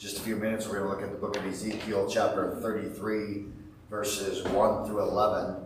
just a few minutes, we're going to look at the book of Ezekiel, chapter 33, verses 1 through 11.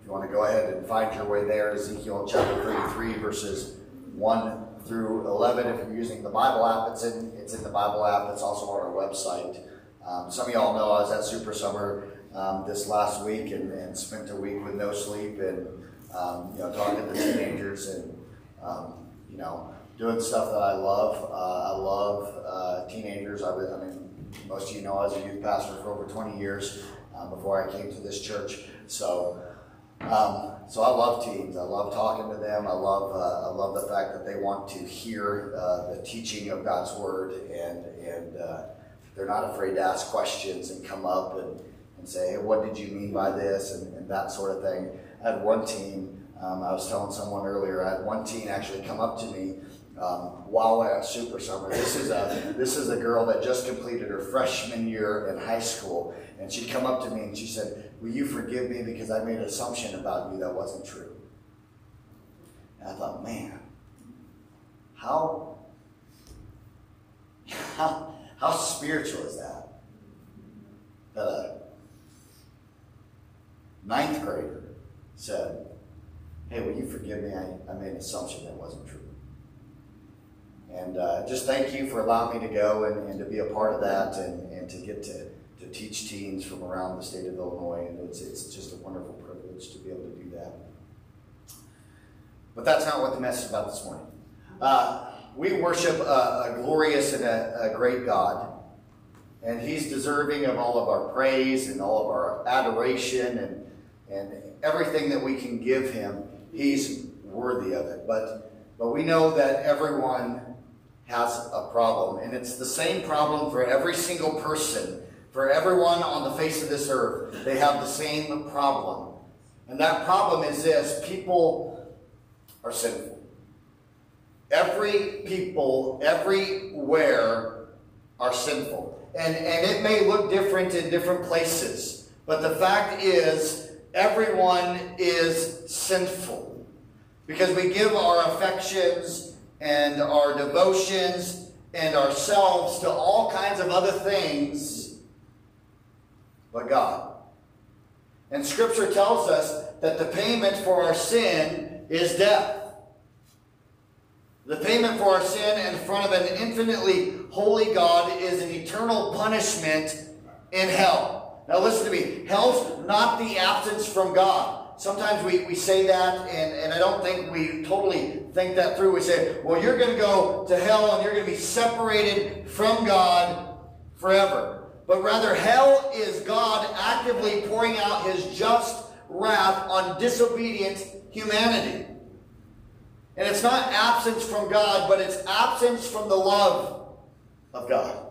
If you want to go ahead and find your way there, Ezekiel chapter 33, verses 1 through 11. If you're using the Bible app, it's in, it's in the Bible app. It's also on our website. Um, some of y'all know I was at Super Summer um, this last week and, and, spent a week with no sleep and um, you know talking to teenagers and um, you know doing stuff that I love. Uh, I love uh, teenagers. I, I, mean, most of you know I was a youth pastor for over 20 years um, before I came to this church. So, um, so I love teens. I love talking to them. I love, uh, I love the fact that they want to hear uh, the teaching of God's word, and and uh, they're not afraid to ask questions and come up and, and say, hey, what did you mean by this, and, and that sort of thing. I had one teen. Um, I was telling someone earlier. I had one teen actually come up to me um, while Super Summer. This is a this is a girl that just completed her freshman year in high school, and she'd come up to me and she said, "Will you forgive me because I made an assumption about you that wasn't true?" And I thought, man, how how how spiritual is that? That a ninth grader said, "Hey, will you forgive me? I, I made an assumption that wasn't true." And uh, just thank you for allowing me to go and, and to be a part of that and, and to get to, to teach teens from around the state of Illinois. And it's, it's just a wonderful privilege to be able to do that. But that's not what the message is about this morning. Uh, we worship a, a glorious and a, a, great God. And He's deserving of all of our praise and all of our adoration and, and everything that we can give Him. He's worthy of it. But, but we know that everyone has a problem. And it's the same problem for every single person, for everyone on the face of this earth. They have the same problem. And that problem is this people are sinful. Every people, everywhere, are sinful. And, and it may look different in different places. But the fact is, everyone is sinful. Because we give our affections and our devotions and ourselves to all kinds of other things but God. And Scripture tells us that the payment for our sin is death. The payment for our sin in front of an infinitely holy God is an eternal punishment in hell. Now listen to me. Hell's not the absence from God. Sometimes we, we say that, and, and I don't think we totally think that through. We say, well, you're going to go to hell and you're going to be separated from God forever. But rather, hell is God actively pouring out his just wrath on disobedient humanity. And it's not absence from God, but it's absence from the love of God.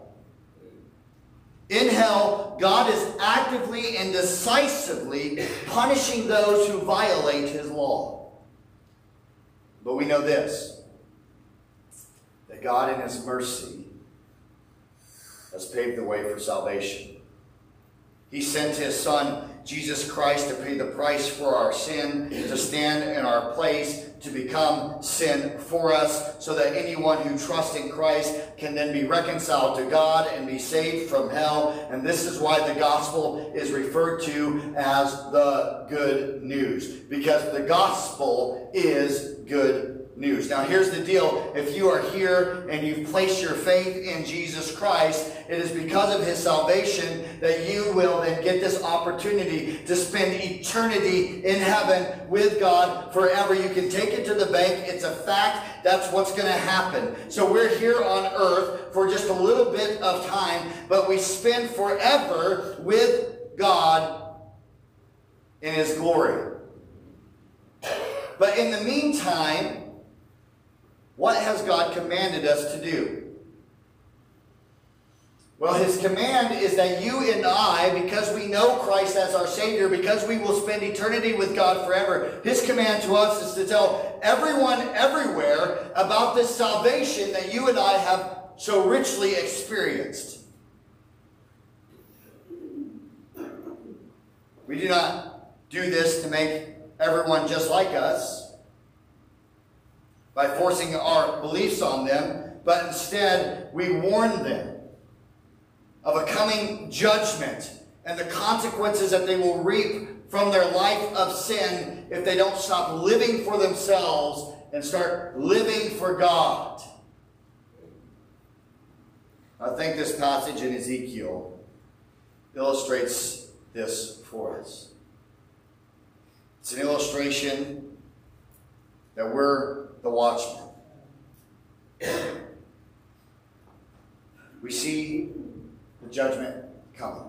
In hell, God is actively and decisively punishing those who violate his law. But we know this that God, in his mercy, has paved the way for salvation. He sent his Son, Jesus Christ, to pay the price for our sin, to stand in our place, to become sin for us so that anyone who trusts in Christ can then be reconciled to God and be saved from hell. And this is why the gospel is referred to as the good news because the gospel is good news. Now, here's the deal. If you are here and you've placed your faith in Jesus Christ, it is because of his salvation that you will then get this opportunity to spend eternity in heaven with God forever. You can take it to the bank. It's a fact. That's what's going to happen. So we're here on earth for just a little bit of time, but we spend forever with God in his glory. But in the meantime, what has God commanded us to do? Well, his command is that you and I, because we know Christ as our Savior, because we will spend eternity with God forever, his command to us is to tell everyone everywhere about this salvation that you and I have so richly experienced. We do not do this to make everyone just like us by forcing our beliefs on them, but instead we warn them. Of a coming judgment and the consequences that they will reap from their life of sin if they don't stop living for themselves and start living for God. I think this passage in Ezekiel illustrates this for us. It's an illustration that we're the watchmen. We see judgment coming.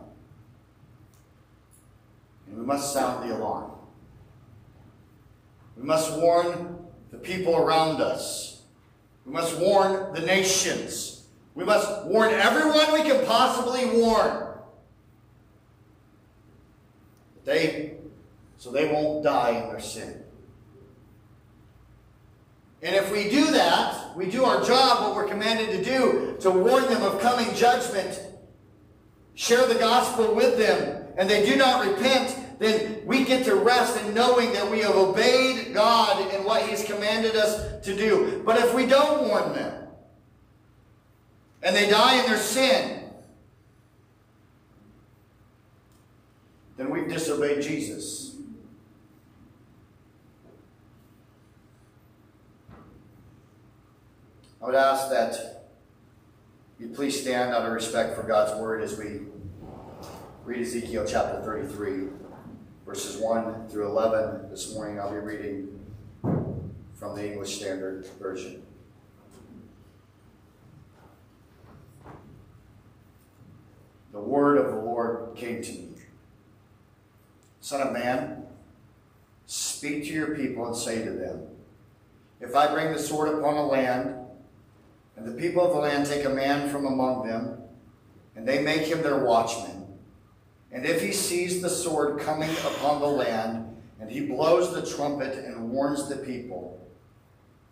And we must sound the alarm. We must warn the people around us. We must warn the nations. We must warn everyone we can possibly warn. They, so they won't die in their sin. And if we do that, we do our job, what we're commanded to do, to warn them of coming judgment, share the gospel with them, and they do not repent, then we get to rest in knowing that we have obeyed God in what He's commanded us to do. But if we don't warn them, and they die in their sin, then we've disobeyed Jesus. I would ask that you please stand out of respect for God's word as we read Ezekiel chapter 33, verses 1 through 11. This morning I'll be reading from the English Standard Version. The word of the Lord came to me. Son of man, speak to your people and say to them, If I bring the sword upon a land, and the people of the land take a man from among them, and they make him their watchman, and if he sees the sword coming upon the land, and he blows the trumpet and warns the people,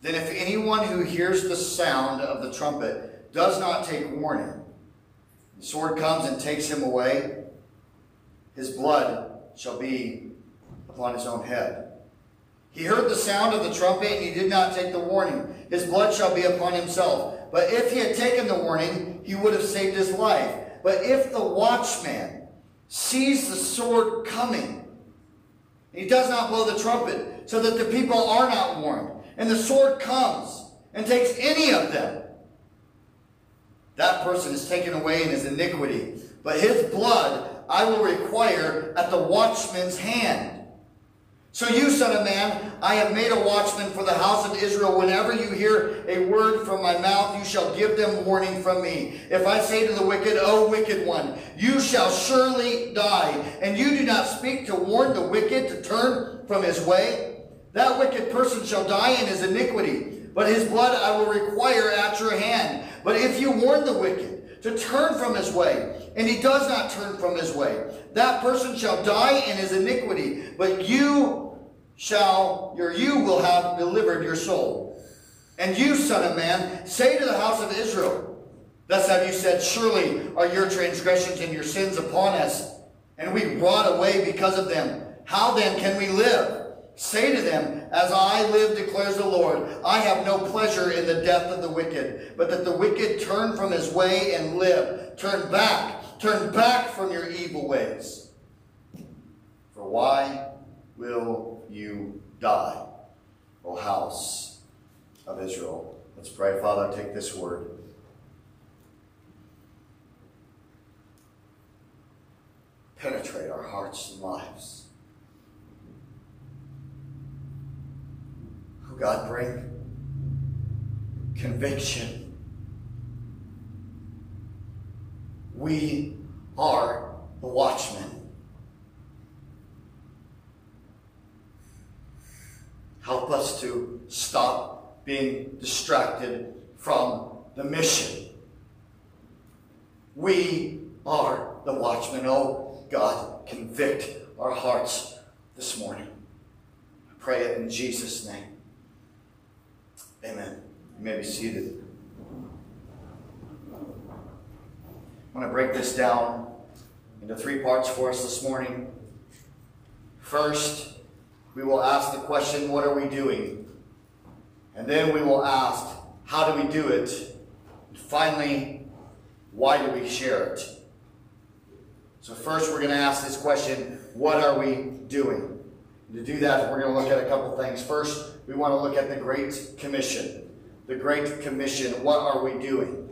then if anyone who hears the sound of the trumpet does not take warning, the sword comes and takes him away, his blood shall be upon his own head. He heard the sound of the trumpet, and he did not take the warning. His blood shall be upon himself. But if he had taken the warning, he would have saved his life. But if the watchman sees the sword coming, he does not blow the trumpet, so that the people are not warned, and the sword comes and takes any of them, that person is taken away in his iniquity. But his blood I will require at the watchman's hand. So you, son of man, I have made a watchman for the house of Israel. Whenever you hear a word from my mouth, you shall give them warning from me. If I say to the wicked, O wicked one, you shall surely die, and you do not speak to warn the wicked to turn from his way, that wicked person shall die in his iniquity, but his blood I will require at your hand. But if you warn the wicked to turn from his way, and he does not turn from his way. That person shall die in his iniquity, but you shall, or you will have delivered your soul. And you, son of man, say to the house of Israel, Thus have you said, Surely are your transgressions and your sins upon us, and we rot away because of them. How then can we live? Say to them, As I live, declares the Lord, I have no pleasure in the death of the wicked, but that the wicked turn from his way and live. Turn back Turn back from your evil ways. For why will you die, O house of Israel? Let's pray. Father, take this word. Penetrate our hearts and lives. Oh God, bring conviction We are the watchmen. Help us to stop being distracted from the mission. We are the watchmen. Oh, God, convict our hearts this morning. I pray it in Jesus' name. Amen. You may be seated. I want to break this down into three parts for us this morning. First, we will ask the question, what are we doing? And then we will ask, how do we do it? And finally, why do we share it? So, first, we're going to ask this question what are we doing? To do that, we're going to look at a couple things. First, we want to look at the Great Commission. The Great Commission. What are we doing?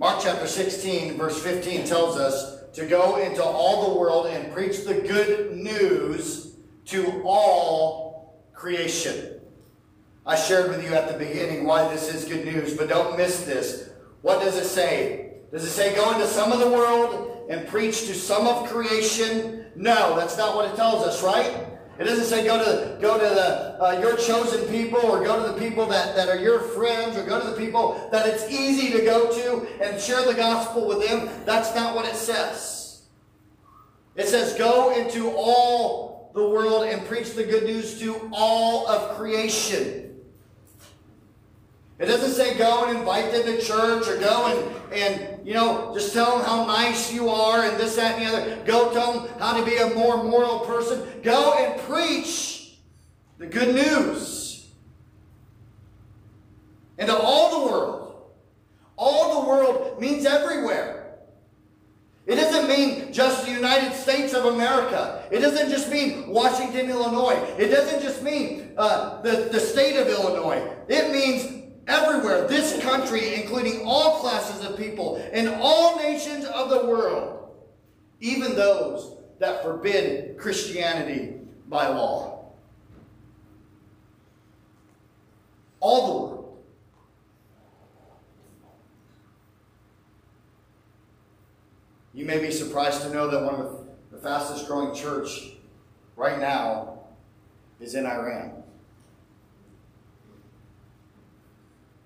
Mark chapter 16, verse 15 tells us to go into all the world and preach the good news to all creation. I shared with you at the beginning why this is good news, but don't miss this. What does it say? Does it say go into some of the world and preach to some of creation? No, that's not what it tells us, right? It doesn't say go to go to the uh, your chosen people or go to the people that, that are your friends or go to the people that it's easy to go to and share the gospel with them. That's not what it says. It says go into all the world and preach the good news to all of creation. It doesn't say go and invite them to church or go and, and you know, just tell them how nice you are and this, that, and the other. Go tell them how to be a more moral person. Go and preach the good news. And to all the world. All the world means everywhere. It doesn't mean just the United States of America. It doesn't just mean Washington, Illinois. It doesn't just mean uh, the, the state of Illinois. It means everywhere, this country, including all classes of people in all nations of the world, even those that forbid Christianity by law. All the world. You may be surprised to know that one of the fastest growing church right now is in Iran.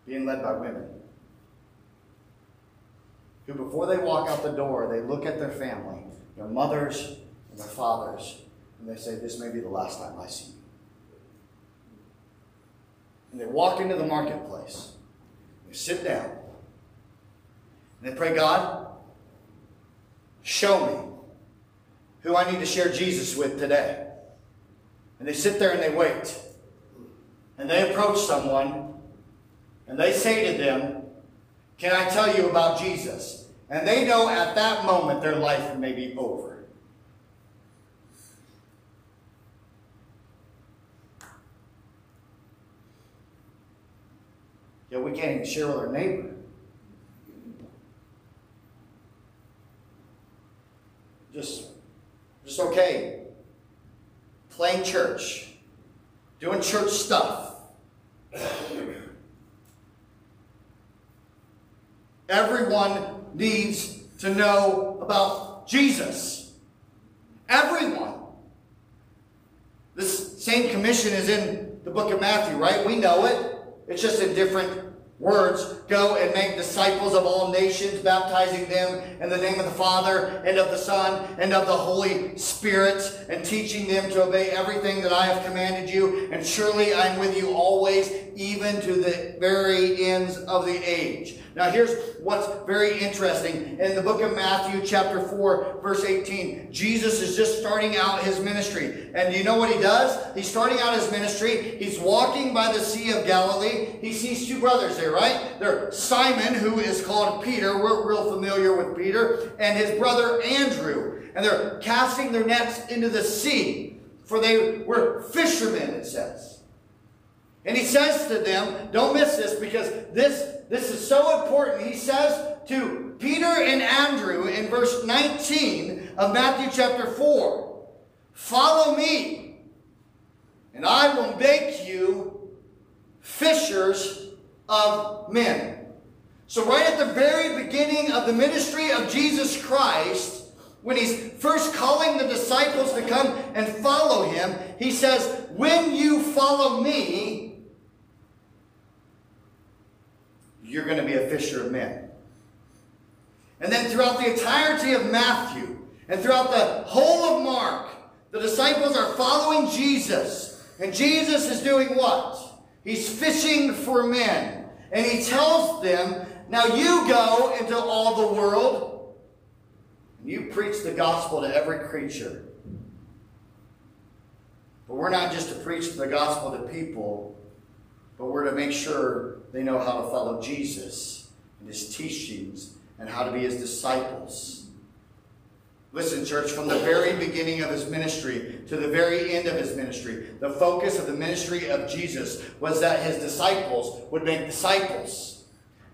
Being led by women who, before they walk out the door, they look at their family, their mothers and their fathers, and they say, This may be the last time I see you. And they walk into the marketplace, they sit down, and they pray, God, show me who I need to share Jesus with today. And they sit there and they wait. And they approach someone and they say to them, Can I tell you about Jesus? And they know at that moment their life may be over. Yet we can't even share with our neighbor. Just, just okay. Playing church. Doing church stuff. Everyone needs to know about Jesus. Everyone. This same commission is in the book of Matthew, right? We know it. It's just in different words. Go and make disciples of all nations, baptizing them in the name of the Father and of the Son and of the Holy Spirit, and teaching them to obey everything that I have commanded you. And surely I'm with you always, even to the very ends of the age. Now, here's what's very interesting. In the book of Matthew, chapter 4, verse 18, Jesus is just starting out his ministry. And you know what he does? He's starting out his ministry. He's walking by the Sea of Galilee. He sees two brothers there, right? They're Simon, who is called Peter. We're real familiar with Peter. And his brother Andrew. And they're casting their nets into the sea. For they were fishermen, it says. And he says to them, don't miss this because this this is so important. He says to Peter and Andrew in verse 19 of Matthew chapter 4, Follow me, and I will make you fishers of men. So, right at the very beginning of the ministry of Jesus Christ, when he's first calling the disciples to come and follow him, he says, When you follow me, you're going to be a fisher of men. And then throughout the entirety of Matthew and throughout the whole of Mark, the disciples are following Jesus. And Jesus is doing what? He's fishing for men. And he tells them, now you go into all the world and you preach the gospel to every creature. But we're not just to preach the gospel to people, but we're to make sure they know how to follow Jesus and his teachings and how to be his disciples. Listen, church, from the very beginning of his ministry to the very end of his ministry, the focus of the ministry of Jesus was that his disciples would make disciples.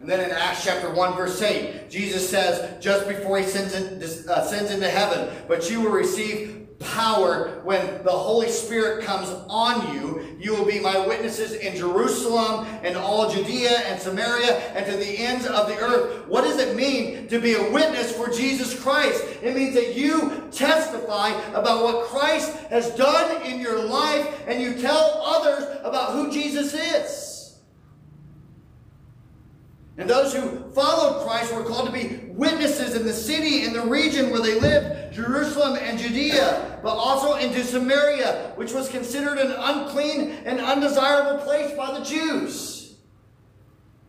And then in Acts chapter 1, verse 8, Jesus says, just before he sends, in, uh, sends into heaven, but you will receive power when the Holy Spirit comes on you. You will be my witnesses in Jerusalem and all Judea and Samaria and to the ends of the earth. What does it mean to be a witness for Jesus Christ? It means that you testify about what Christ has done in your life and you tell others about who Jesus is. And those who followed Christ were called to be witnesses in the city, in the region where they lived, Jerusalem and Judea, but also into Samaria, which was considered an unclean and undesirable place by the Jews.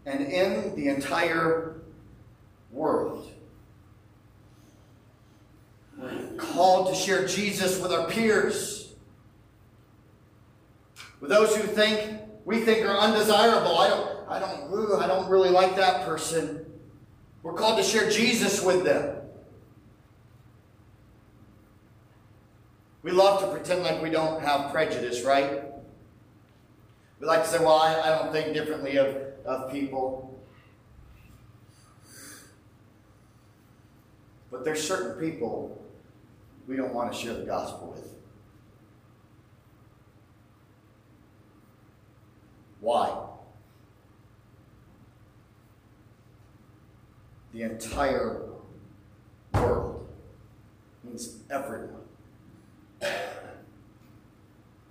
And in the entire world. We're called to share Jesus with our peers. With those who think we think are undesirable. I don't I don't, ooh, I don't really like that person. We're called to share Jesus with them. We love to pretend like we don't have prejudice, right? We like to say, well, I, I don't think differently of, of people. But there's certain people we don't want to share the gospel with. Why? the entire world means everyone.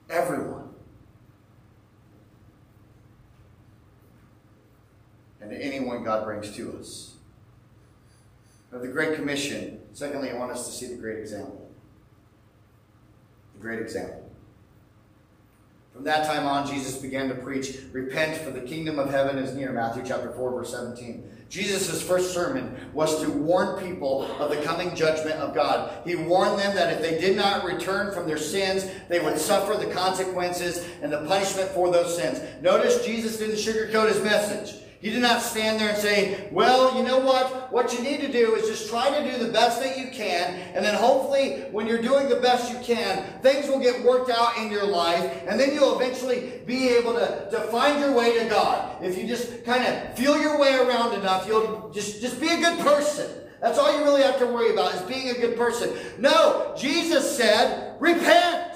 Everyone. And anyone God brings to us. Now, the Great Commission, secondly, I want us to see the great example. The great example. From that time on, Jesus began to preach, Repent, for the kingdom of heaven is near. Matthew chapter 4, verse 17. Jesus' first sermon was to warn people of the coming judgment of God. He warned them that if they did not return from their sins, they would suffer the consequences and the punishment for those sins. Notice Jesus didn't sugarcoat his message. He did not stand there and say, well, you know what? What you need to do is just try to do the best that you can. And then hopefully, when you're doing the best you can, things will get worked out in your life. And then you'll eventually be able to, to find your way to God. If you just kind of feel your way around enough, you'll just, just be a good person. That's all you really have to worry about is being a good person. No, Jesus said, repent.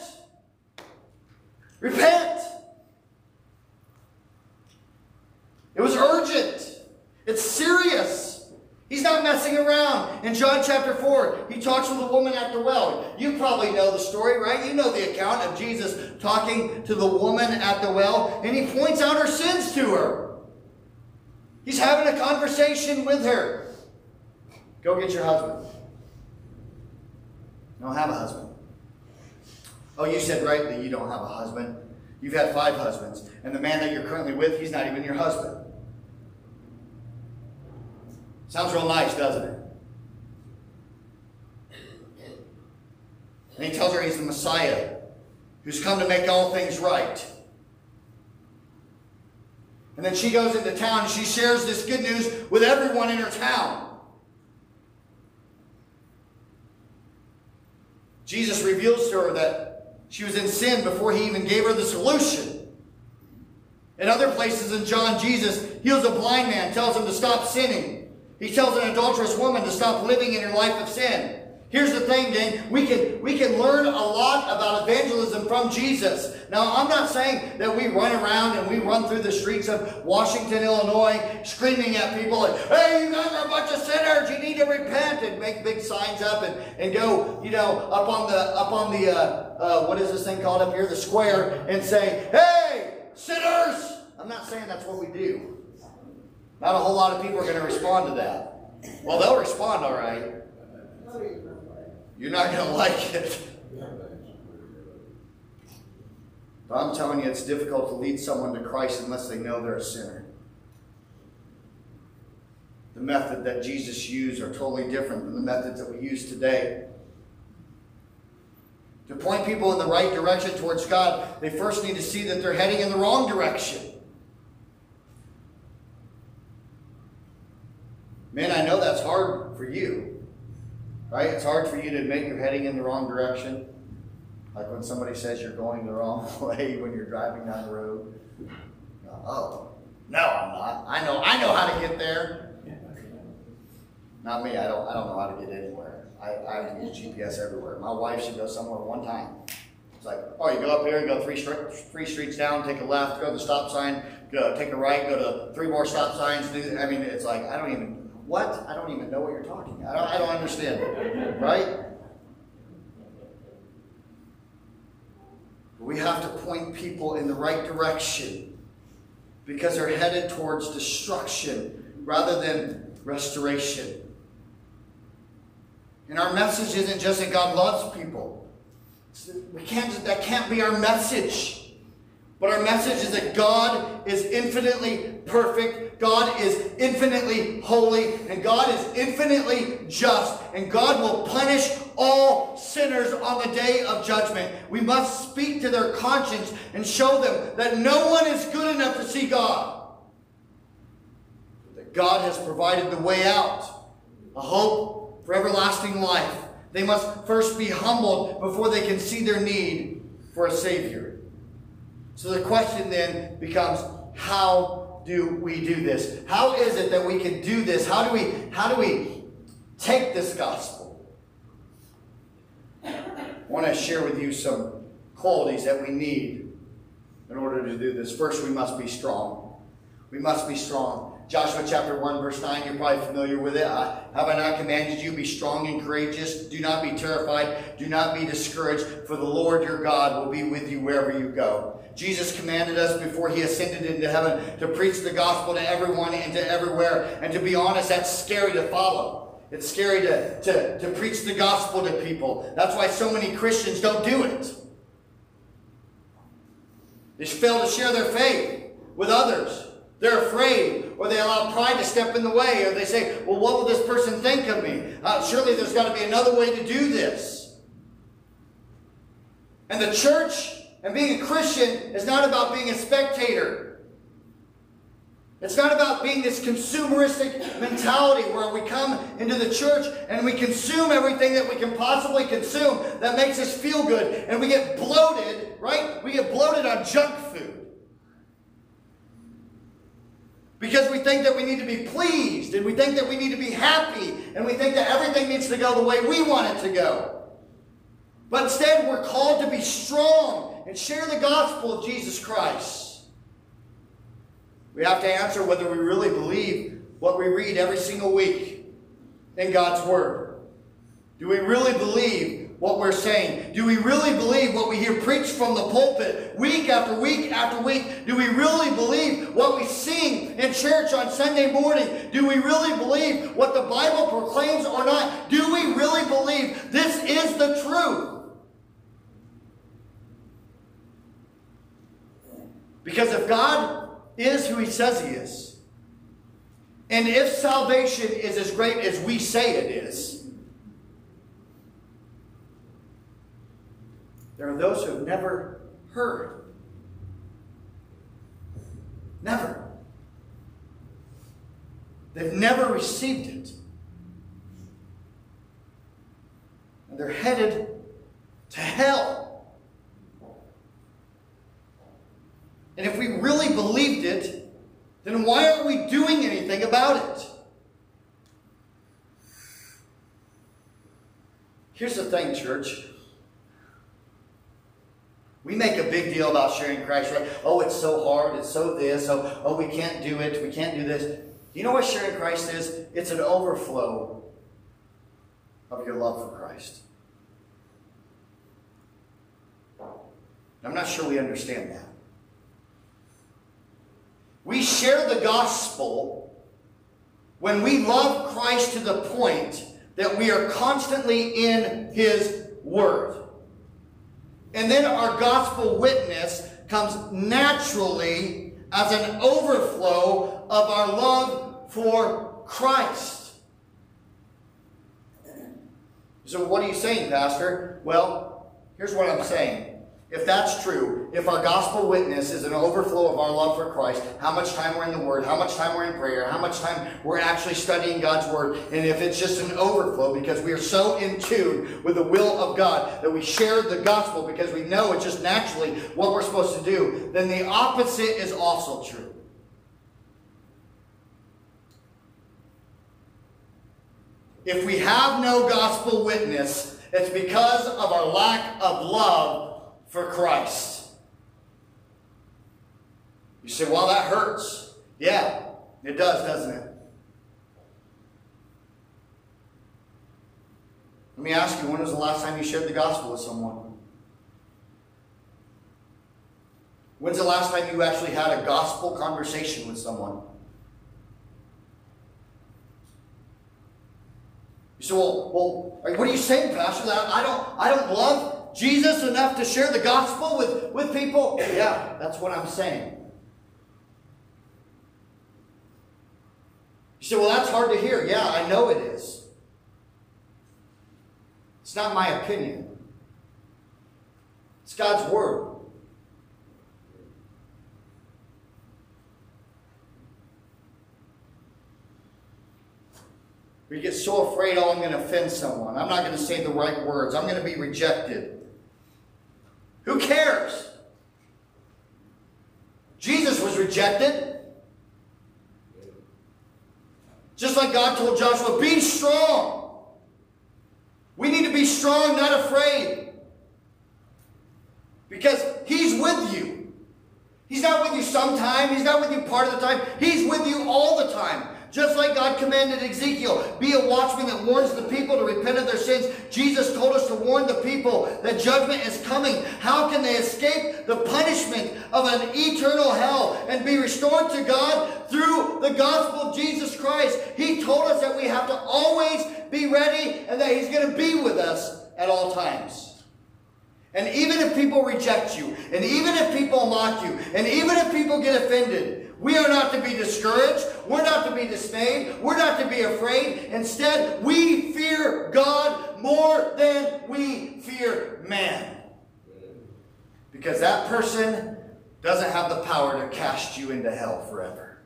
Repent. It was urgent. It's serious. He's not messing around. In John chapter 4, he talks with a woman at the well. You probably know the story, right? You know the account of Jesus talking to the woman at the well, and he points out her sins to her. He's having a conversation with her. Go get your husband. Don't have a husband. Oh, you said right that you don't have a husband. You've had five husbands, and the man that you're currently with, he's not even your husband. Sounds real nice, doesn't it? And he tells her he's the Messiah who's come to make all things right. And then she goes into town and she shares this good news with everyone in her town. Jesus reveals to her that she was in sin before he even gave her the solution. In other places in John, Jesus heals a blind man, tells him to stop sinning. He tells an adulterous woman to stop living in her life of sin. Here's the thing, gang. We can, we can learn a lot about evangelism from Jesus. Now, I'm not saying that we run around and we run through the streets of Washington, Illinois, screaming at people like, hey, you guys are a bunch of sinners. You need to repent and make big signs up and, and go, you know, up on the, up on the uh, uh, what is this thing called up here? The square and say, hey, sinners. I'm not saying that's what we do. Not a whole lot of people are going to respond to that. Well, they'll respond all right. You're not going to like it. But I'm telling you, it's difficult to lead someone to Christ unless they know they're a sinner. The method that Jesus used are totally different than the methods that we use today. To point people in the right direction towards God, they first need to see that they're heading in the wrong direction. Man, I know that's hard for you. Right? It's hard for you to admit you're heading in the wrong direction. Like when somebody says you're going the wrong way when you're driving down the road. Uh, oh, no, I'm not. I know, I know how to get there. Not me. I don't. I don't know how to get anywhere. I, I use GPS everywhere. My wife should go somewhere one time. It's like, oh, you go up here, you go three three streets down, take a left, go to the stop sign, go take a right, go to three more stop signs. Do, I mean, it's like I don't even what? I don't even know what you're talking. I don't. I don't understand. Right? We have to point people in the right direction because they're headed towards destruction rather than restoration. And our message isn't just that God loves people. We can't, that can't be our message. But our message is that God is infinitely perfect, God is infinitely holy, and God is infinitely just, and God will punish all sinners on the day of judgment. We must speak to their conscience and show them that no one is good enough to see God. That God has provided the way out, a hope for everlasting life. They must first be humbled before they can see their need for a Savior. So the question then becomes, how do we do this? How is it that we can do this? How do we, how do we take this gospel? I want to share with you some qualities that we need in order to do this. First, we must be strong. We must be strong. Joshua chapter 1, verse 9, you're probably familiar with it. Have I not commanded you, be strong and courageous? Do not be terrified. Do not be discouraged, for the Lord your God will be with you wherever you go. Jesus commanded us before he ascended into heaven to preach the gospel to everyone and to everywhere. And to be honest, that's scary to follow. It's scary to, to, to preach the gospel to people. That's why so many Christians don't do it. They fail to share their faith with others. They're afraid, or they allow pride to step in the way, or they say, Well, what will this person think of me? Uh, surely there's got to be another way to do this. And the church and being a Christian is not about being a spectator. It's not about being this consumeristic mentality where we come into the church and we consume everything that we can possibly consume that makes us feel good. And we get bloated, right? We get bloated on junk food. Because we think that we need to be pleased and we think that we need to be happy and we think that everything needs to go the way we want it to go. But instead, we're called to be strong and share the gospel of Jesus Christ. We have to answer whether we really believe what we read every single week in God's Word. Do we really believe what we're saying? Do we really believe what we hear preached from the pulpit week after week after week? Do we really believe what we sing in church on Sunday morning? Do we really believe what the Bible proclaims or not? Do we really believe this is the truth? Because if God is who he says he is, and if salvation is as great as we say it is, There are those who have never heard. Never. They've never received it. And they're headed to hell. And if we really believed it, then why aren't we doing anything about it? Here's the thing, church. We make a big deal about sharing Christ, right? Oh, it's so hard. It's so this. Oh, oh, we can't do it. We can't do this. You know what sharing Christ is? It's an overflow of your love for Christ. I'm not sure we understand that. We share the gospel when we love Christ to the point that we are constantly in His Word. And then our gospel witness comes naturally as an overflow of our love for Christ. So, what are you saying, Pastor? Well, here's what I'm saying if that's true, if our gospel witness is an overflow of our love for Christ, how much time we're in the Word, how much time we're in prayer, how much time we're actually studying God's Word, and if it's just an overflow because we are so in tune with the will of God that we share the gospel because we know it's just naturally what we're supposed to do, then the opposite is also true. If we have no gospel witness, it's because of our lack of love for Christ. You say, well, that hurts. Yeah, it does, doesn't it? Let me ask you, when was the last time you shared the gospel with someone? When's the last time you actually had a gospel conversation with someone? You say, well, well, what are you saying, Pastor? That I don't, I don't love Jesus enough to share the gospel with, with people? Yeah, that's what I'm saying. You say, well, that's hard to hear. Yeah, I know it is. It's not my opinion. It's God's word. We get so afraid, oh, I'm going to offend someone. I'm not going to say the right words. I'm going to be rejected. Who cares? Jesus was rejected. Just like God told Joshua, be strong. We need to be strong, not afraid. Because He's with you. He's not with you sometime. He's not with you part of the time. He's with you all the time. Just like God commanded Ezekiel, be a watchman that warns the people to repent of their sins. Jesus told us to warn the people that judgment is coming. How can they escape the punishment of an eternal hell and be restored to God through the gospel of Jesus Christ? He told us that we have to always be ready and that He's going to be with us at all times. And even if people reject you, and even if people mock you, and even if people get offended, we are not to be discouraged. We're not to be dismayed. We're not to be afraid. Instead, we fear God more than we fear man. Because that person doesn't have the power to cast you into hell forever.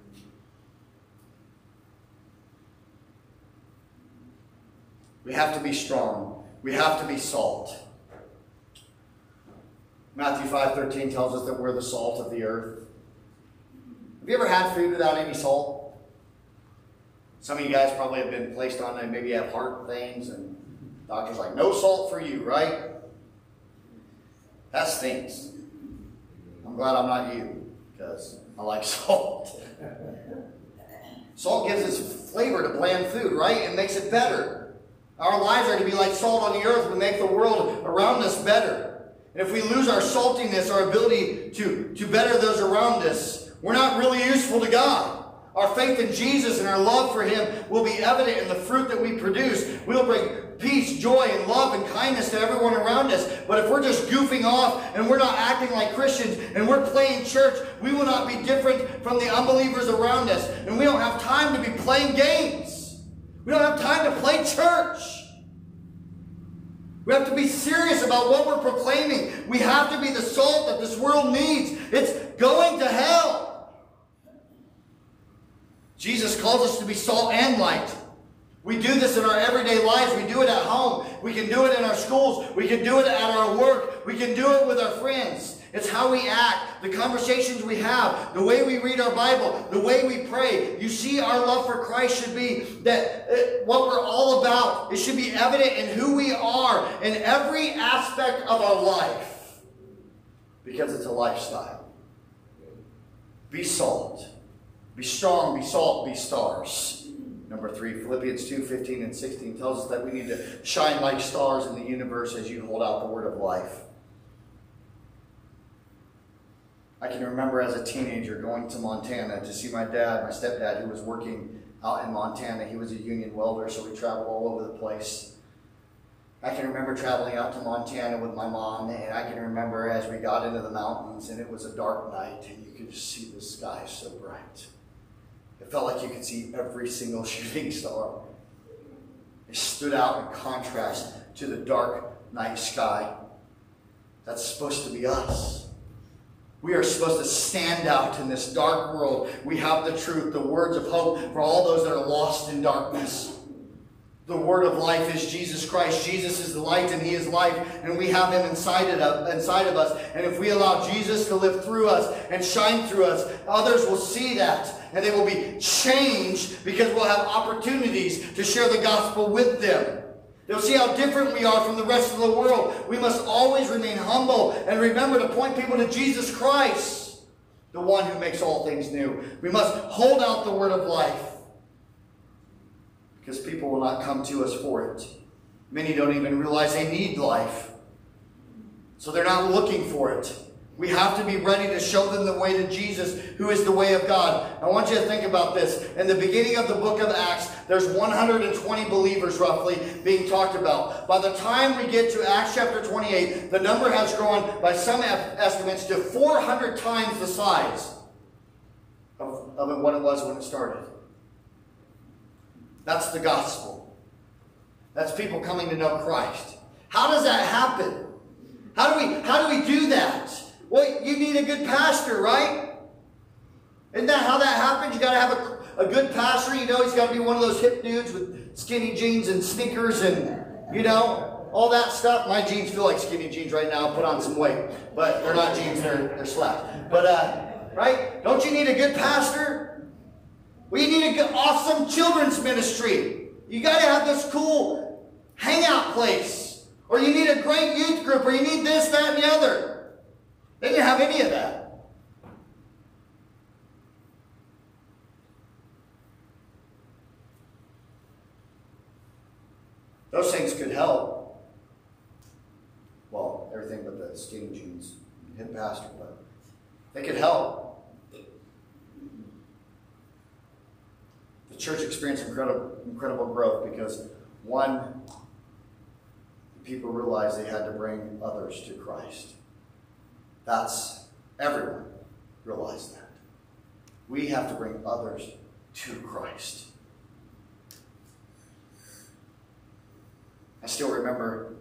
We have to be strong. We have to be salt. Matthew 5.13 tells us that we're the salt of the earth. Have you ever had food without any salt? Some of you guys probably have been placed on and maybe you have heart things and doctor's like, no salt for you, right? That stinks. I'm glad I'm not you because I like salt. salt gives us flavor to bland food, right? It makes it better. Our lives are to be like salt on the earth. We make the world around us better. And if we lose our saltiness, our ability to, to better those around us, we're not really useful to God. Our faith in Jesus and our love for Him will be evident in the fruit that we produce. We'll bring peace, joy, and love and kindness to everyone around us. But if we're just goofing off and we're not acting like Christians and we're playing church, we will not be different from the unbelievers around us. And we don't have time to be playing games. We don't have time to play church. We have to be serious about what we're proclaiming. We have to be the salt that this world needs. It's going to hell. Jesus calls us to be salt and light. We do this in our everyday lives. We do it at home. We can do it in our schools. We can do it at our work. We can do it with our friends. It's how we act, the conversations we have, the way we read our Bible, the way we pray. You see, our love for Christ should be that uh, what we're all about. It should be evident in who we are in every aspect of our life because it's a lifestyle. Be salt. Be strong, be salt, be stars. Number three, Philippians 2 15 and 16 tells us that we need to shine like stars in the universe as you hold out the word of life. I can remember as a teenager going to Montana to see my dad, my stepdad, who was working out in Montana. He was a union welder, so we traveled all over the place. I can remember traveling out to Montana with my mom, and I can remember as we got into the mountains and it was a dark night, and you could just see the sky so bright. It felt like you could see every single shooting star. It stood out in contrast to the dark night sky. That's supposed to be us. We are supposed to stand out in this dark world. We have the truth, the words of hope for all those that are lost in darkness. The word of life is Jesus Christ. Jesus is the light and he is life, and we have him inside of, inside of us. And if we allow Jesus to live through us and shine through us, others will see that and they will be changed because we'll have opportunities to share the gospel with them. They'll see how different we are from the rest of the world. We must always remain humble and remember to point people to Jesus Christ, the one who makes all things new. We must hold out the word of life because people will not come to us for it. Many don't even realize they need life, so they're not looking for it. We have to be ready to show them the way to Jesus, who is the way of God. I want you to think about this. In the beginning of the book of Acts, there's 120 believers roughly being talked about. By the time we get to Acts chapter 28, the number has grown by some estimates to 400 times the size of, of what it was when it started. That's the gospel. That's people coming to know Christ. How does that happen? How do we how do we do that? Well, you need a good pastor, right? Isn't that how that happens? You got to have a, a good pastor. You know, he's got to be one of those hip dudes with skinny jeans and sneakers and, you know, all that stuff. My jeans feel like skinny jeans right now. I Put on some weight. But they're not jeans, they're, they're slap. But, uh, right? Don't you need a good pastor? You need a good, awesome children's ministry. You got to have this cool hangout place. Or you need a great youth group, or you need this, that, and the other. They didn't have any of that. Those things could help. Well, everything but the skinny jeans hit pastor, but they could help. The church experienced incredible, incredible growth because one, people realized they had to bring others to Christ. That's everyone realized that. We have to bring others to Christ. I still remember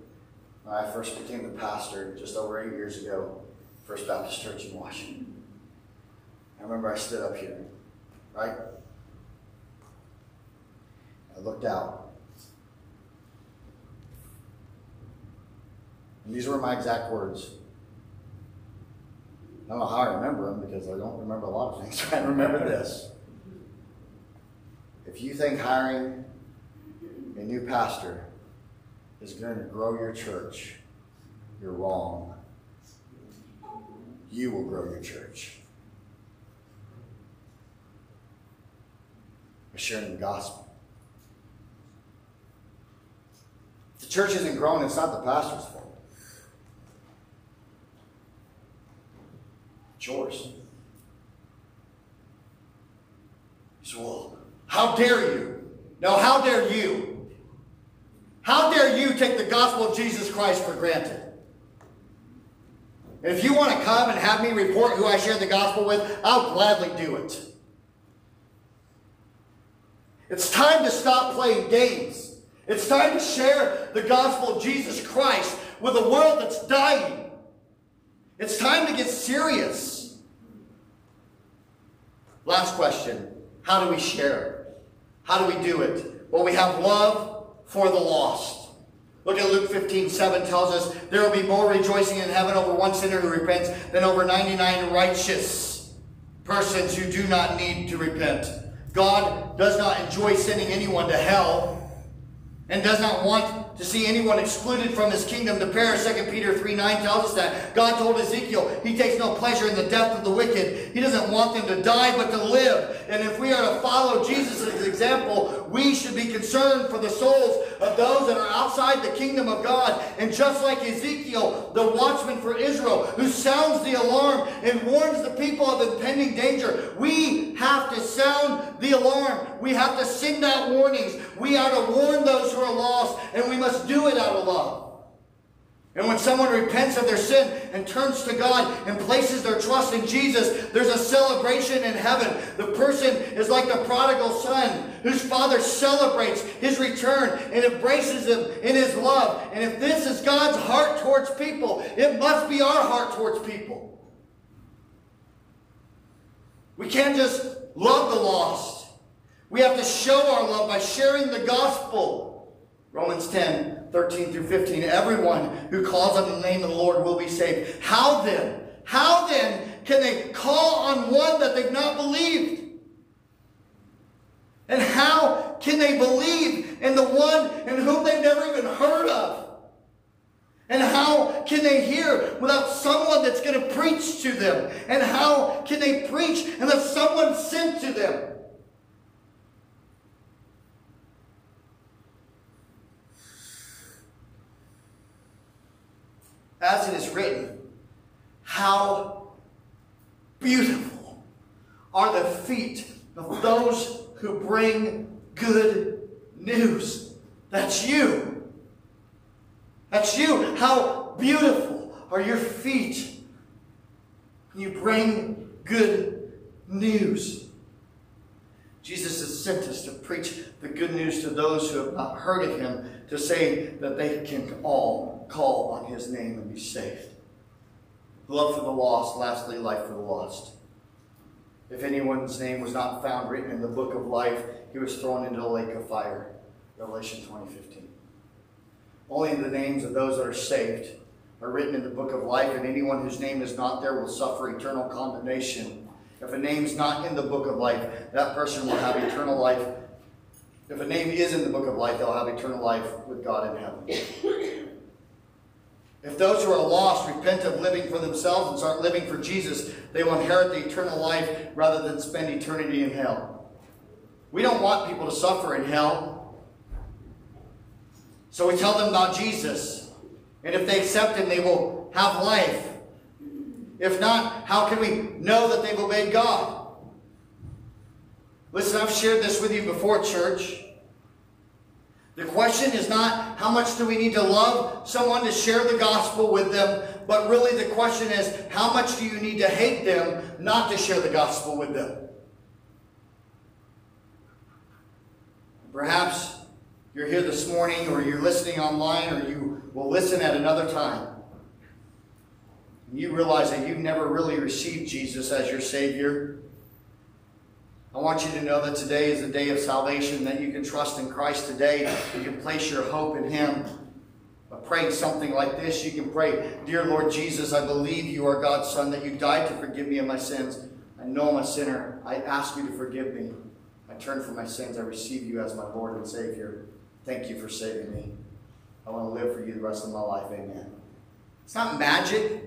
when I first became the pastor just over eight years ago, First Baptist Church in Washington. I remember I stood up here, right? I looked out. And these were my exact words. I don't know how I remember them because I don't remember a lot of things. I remember this. If you think hiring a new pastor is going to grow your church, you're wrong. You will grow your church. By sharing the gospel. If the church isn't growing, it's not the pastor's fault. yours. So, well, how dare you? No, how dare you? How dare you take the gospel of Jesus Christ for granted? If you want to come and have me report who I share the gospel with, I'll gladly do it. It's time to stop playing games. It's time to share the gospel of Jesus Christ with a world that's dying. It's time to get serious. Last question. How do we share? How do we do it? Well, we have love for the lost. Look at Luke 15, 7 tells us there will be more rejoicing in heaven over one sinner who repents than over 99 righteous persons who do not need to repent. God does not enjoy sending anyone to hell and does not want to see anyone excluded from his kingdom to perish. 2 Peter 3 9 tells us that. God told Ezekiel he takes no pleasure in the death of the wicked. He doesn't want them to die, but to live. And if we are to follow Jesus' example, we should be concerned for the souls of those that are outside the kingdom of God. And just like Ezekiel, the watchman for Israel, who sounds the alarm and warns the people of impending danger, we have to sound the alarm. We have to send out warnings. We are to warn those who are lost, and we must do it out of love. And when someone repents of their sin and turns to God and places their trust in Jesus, there's a celebration in heaven. The person is like the prodigal son whose father celebrates his return and embraces him in his love. And if this is God's heart towards people, it must be our heart towards people. We can't just love the lost. We have to show our love by sharing the gospel. Romans 10 13 through 15. Everyone who calls on the name of the Lord will be saved. How then? How then can they call on one that they've not believed? And how can they believe in the one in whom they've never even heard of? And how can they hear without someone that's going to preach to them? And how can they preach unless someone sent to them? As it is written, how beautiful are the feet of those who bring good news. That's you. That's you. How beautiful are your feet when you bring good news. Jesus has sent us to preach the good news to those who have not heard of him, to say that they can all call on his name and be saved. Love for the lost, lastly, life for the lost. If anyone's name was not found written in the book of life, he was thrown into the lake of fire. Revelation 20:15. Only the names of those that are saved are written in the book of life, and anyone whose name is not there will suffer eternal condemnation. If a name's not in the book of life, that person will have eternal life. If a name is in the book of life, they'll have eternal life with God in heaven. If those who are lost repent of living for themselves and start living for Jesus, they will inherit the eternal life rather than spend eternity in hell. We don't want people to suffer in hell. So we tell them about Jesus. And if they accept him, they will have life. If not, how can we know that they've obeyed God? Listen, I've shared this with you before, church. The question is not how much do we need to love someone to share the gospel with them, but really the question is how much do you need to hate them not to share the gospel with them? Perhaps you're here this morning or you're listening online or you will listen at another time. You realize that you've never really received Jesus as your Savior. I want you to know that today is the day of salvation, that you can trust in Christ today. You can place your hope in Him. By praying something like this, you can pray, Dear Lord Jesus, I believe you are God's Son, that you died to forgive me of my sins. I know I'm a sinner. I ask you to forgive me. I turn from my sins. I receive you as my Lord and Savior. Thank you for saving me. I want to live for you the rest of my life. Amen. It's not magic.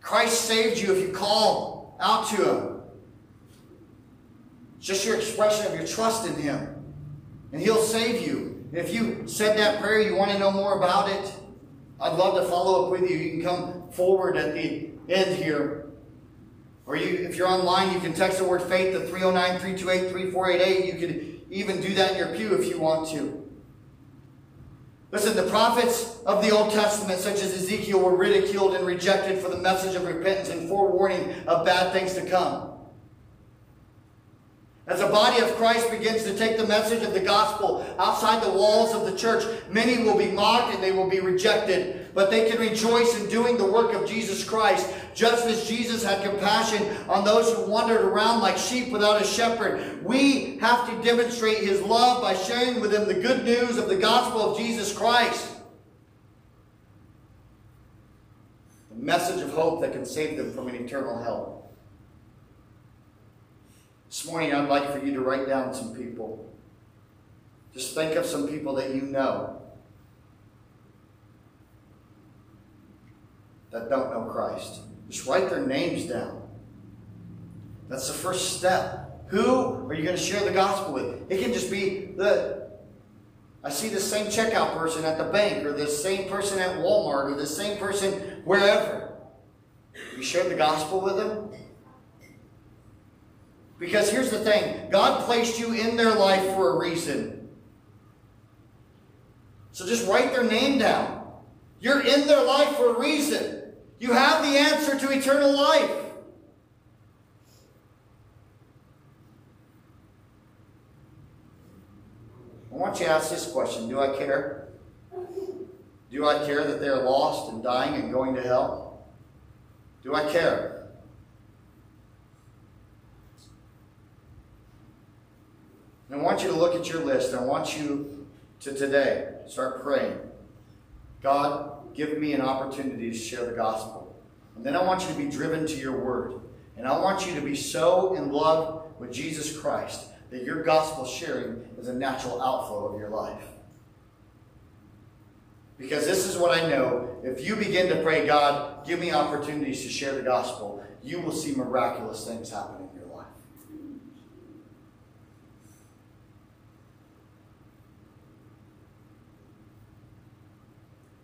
Christ saved you if you call out to Him. Just your expression of your trust in Him. And He'll save you. If you said that prayer, you want to know more about it, I'd love to follow up with you. You can come forward at the end here. Or you, if you're online, you can text the word faith to 309 328 3488. You could even do that in your pew if you want to. Listen, the prophets of the Old Testament, such as Ezekiel, were ridiculed and rejected for the message of repentance and forewarning of bad things to come. As the body of Christ begins to take the message of the gospel outside the walls of the church, many will be mocked and they will be rejected. But they can rejoice in doing the work of Jesus Christ, just as Jesus had compassion on those who wandered around like sheep without a shepherd. We have to demonstrate his love by sharing with them the good news of the gospel of Jesus Christ. The message of hope that can save them from an eternal hell. This morning, I'd like for you to write down some people. Just think of some people that you know that don't know Christ. Just write their names down. That's the first step. Who are you going to share the gospel with? It can just be the I see the same checkout person at the bank, or the same person at Walmart, or the same person wherever. You share the gospel with them? Because here's the thing God placed you in their life for a reason. So just write their name down. You're in their life for a reason. You have the answer to eternal life. I want you to ask this question Do I care? Do I care that they're lost and dying and going to hell? Do I care? And I want you to look at your list. I want you to today start praying. God, give me an opportunity to share the gospel. And then I want you to be driven to your word. And I want you to be so in love with Jesus Christ that your gospel sharing is a natural outflow of your life. Because this is what I know. If you begin to pray, God, give me opportunities to share the gospel, you will see miraculous things happen in your life.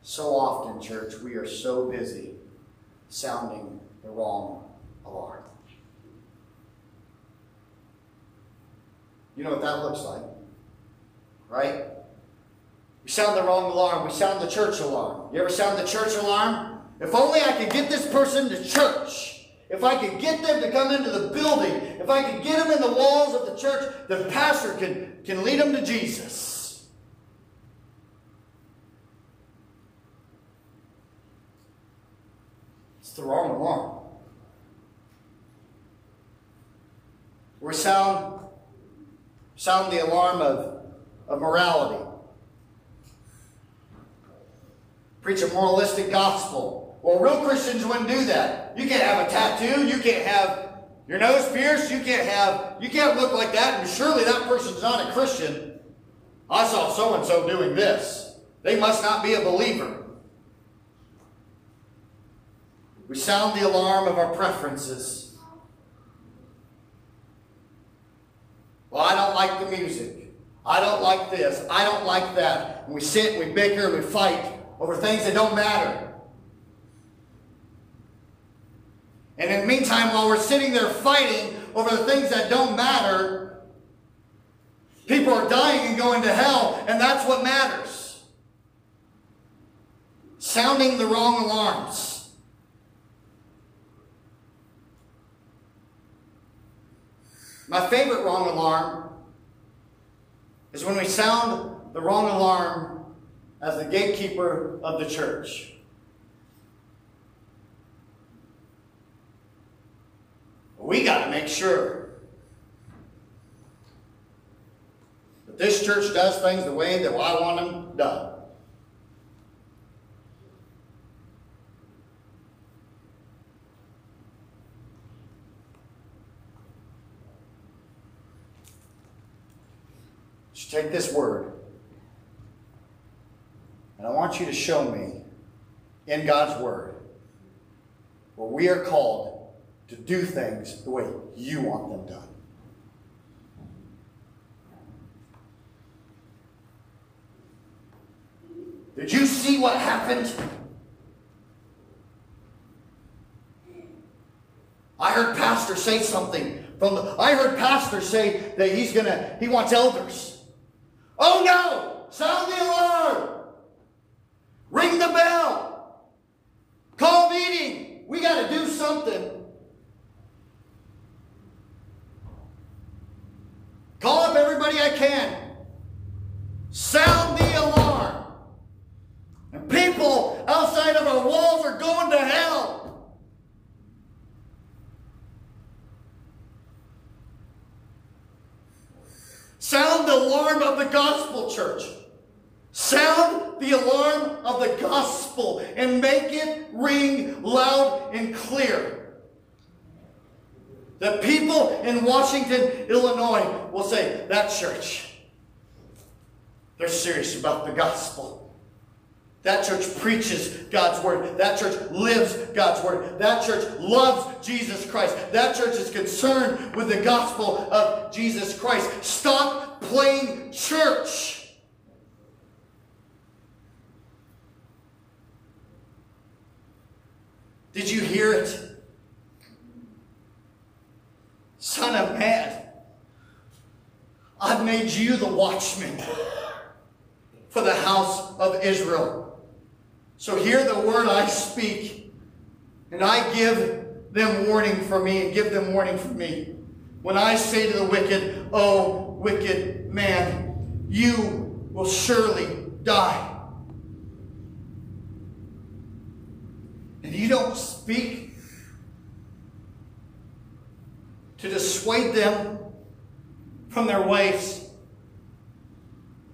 So often, church, we are so busy sounding the wrong alarm. You know what that looks like, right? We sound the wrong alarm. We sound the church alarm. You ever sound the church alarm? If only I could get this person to church. If I could get them to come into the building, if I could get them in the walls of the church, the pastor can, can lead them to Jesus. It's the wrong alarm. We sound, sound the alarm of, of morality. preach a moralistic gospel. Well, real Christians wouldn't do that. You can't have a tattoo. You can't have your nose pierced. You can't have, you can't look like that. And surely that person's not a Christian. I saw so and so doing this. They must not be a believer. We sound the alarm of our preferences. Well, I don't like the music. I don't like this. I don't like that. And we sit and we bicker and we fight over things that don't matter. And in the meantime, while we're sitting there fighting over the things that don't matter, people are dying and going to hell, and that's what matters. Sounding the wrong alarms. My favorite wrong alarm is when we sound the wrong alarm as the gatekeeper of the church. We got to make sure that this church does things the way that I want them done. Take this word and I want you to show me in God's Word where we are called to do things the way you want them done. Did you see what happened? I heard Pastor say something from the I heard Pastor say that he's gonna he wants elders. Oh no! Sound the alarm! Ring the bell. Call meeting. We got to do something. Call up everybody I can. Sound the alarm. And people outside of our walls are going to hell. Sound the alarm of the gospel, church. Sound the alarm of the gospel and make it ring loud and clear. The people in Washington, Illinois will say, that church, they're serious about the gospel. That church preaches God's word. That church lives God's word. That church loves Jesus Christ. That church is concerned with the gospel of Jesus Christ. Stop playing church. Did you hear it? Son of man, I've made you the watchman for the house of Israel. So hear the word I speak, and I give them warning for me, and give them warning for me. When I say to the wicked, Oh, wicked man, you will surely die. And you don't speak to dissuade them from their ways.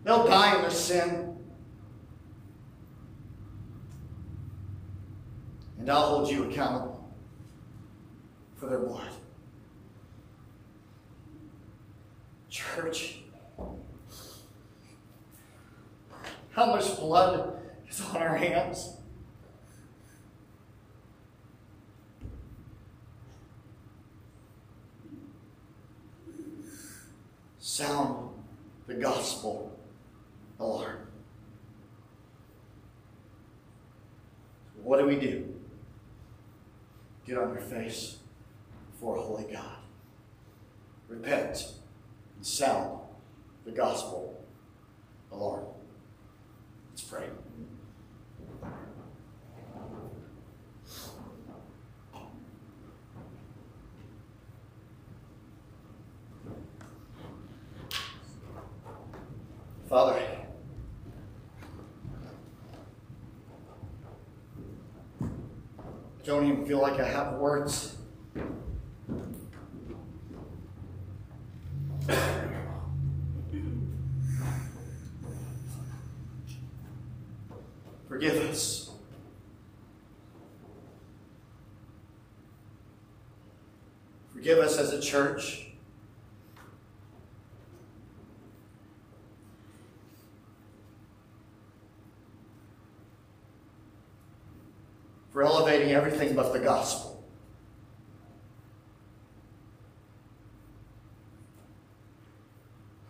They'll die in their sin. And I'll hold you accountable for their blood. Church, how much blood is on our hands? Sound the gospel alarm. What do we do? Face before a holy God. Repent and sound the gospel alarm. Let's pray. Father, I don't feel like I have words. Forgive us. Forgive us as a church. For elevating but the gospel.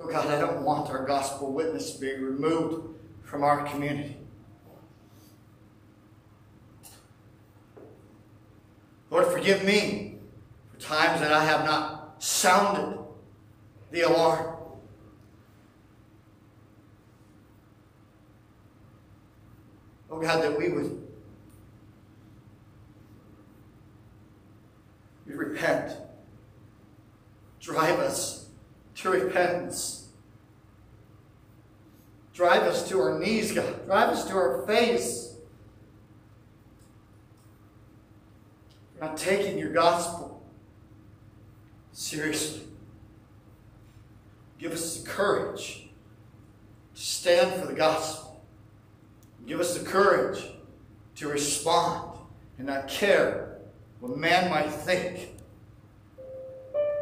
Oh God, I don't want our gospel witness to be removed from our community. Lord, forgive me for times that I have not sounded the alarm. Oh God, that we would repent. Drive us to repentance. Drive us to our knees, God. Drive us to our face. We're not taking your gospel seriously. Give us the courage to stand for the gospel. Give us the courage to respond and not care what man might think.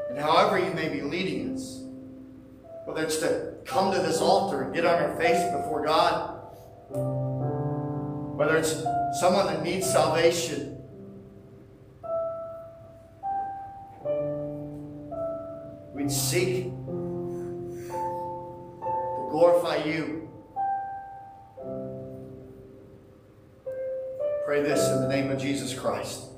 And however you may be leading us, whether it's to come to this altar and get on our face before God, whether it's someone that needs salvation, we'd seek to glorify you. Pray this in the name of Jesus Christ.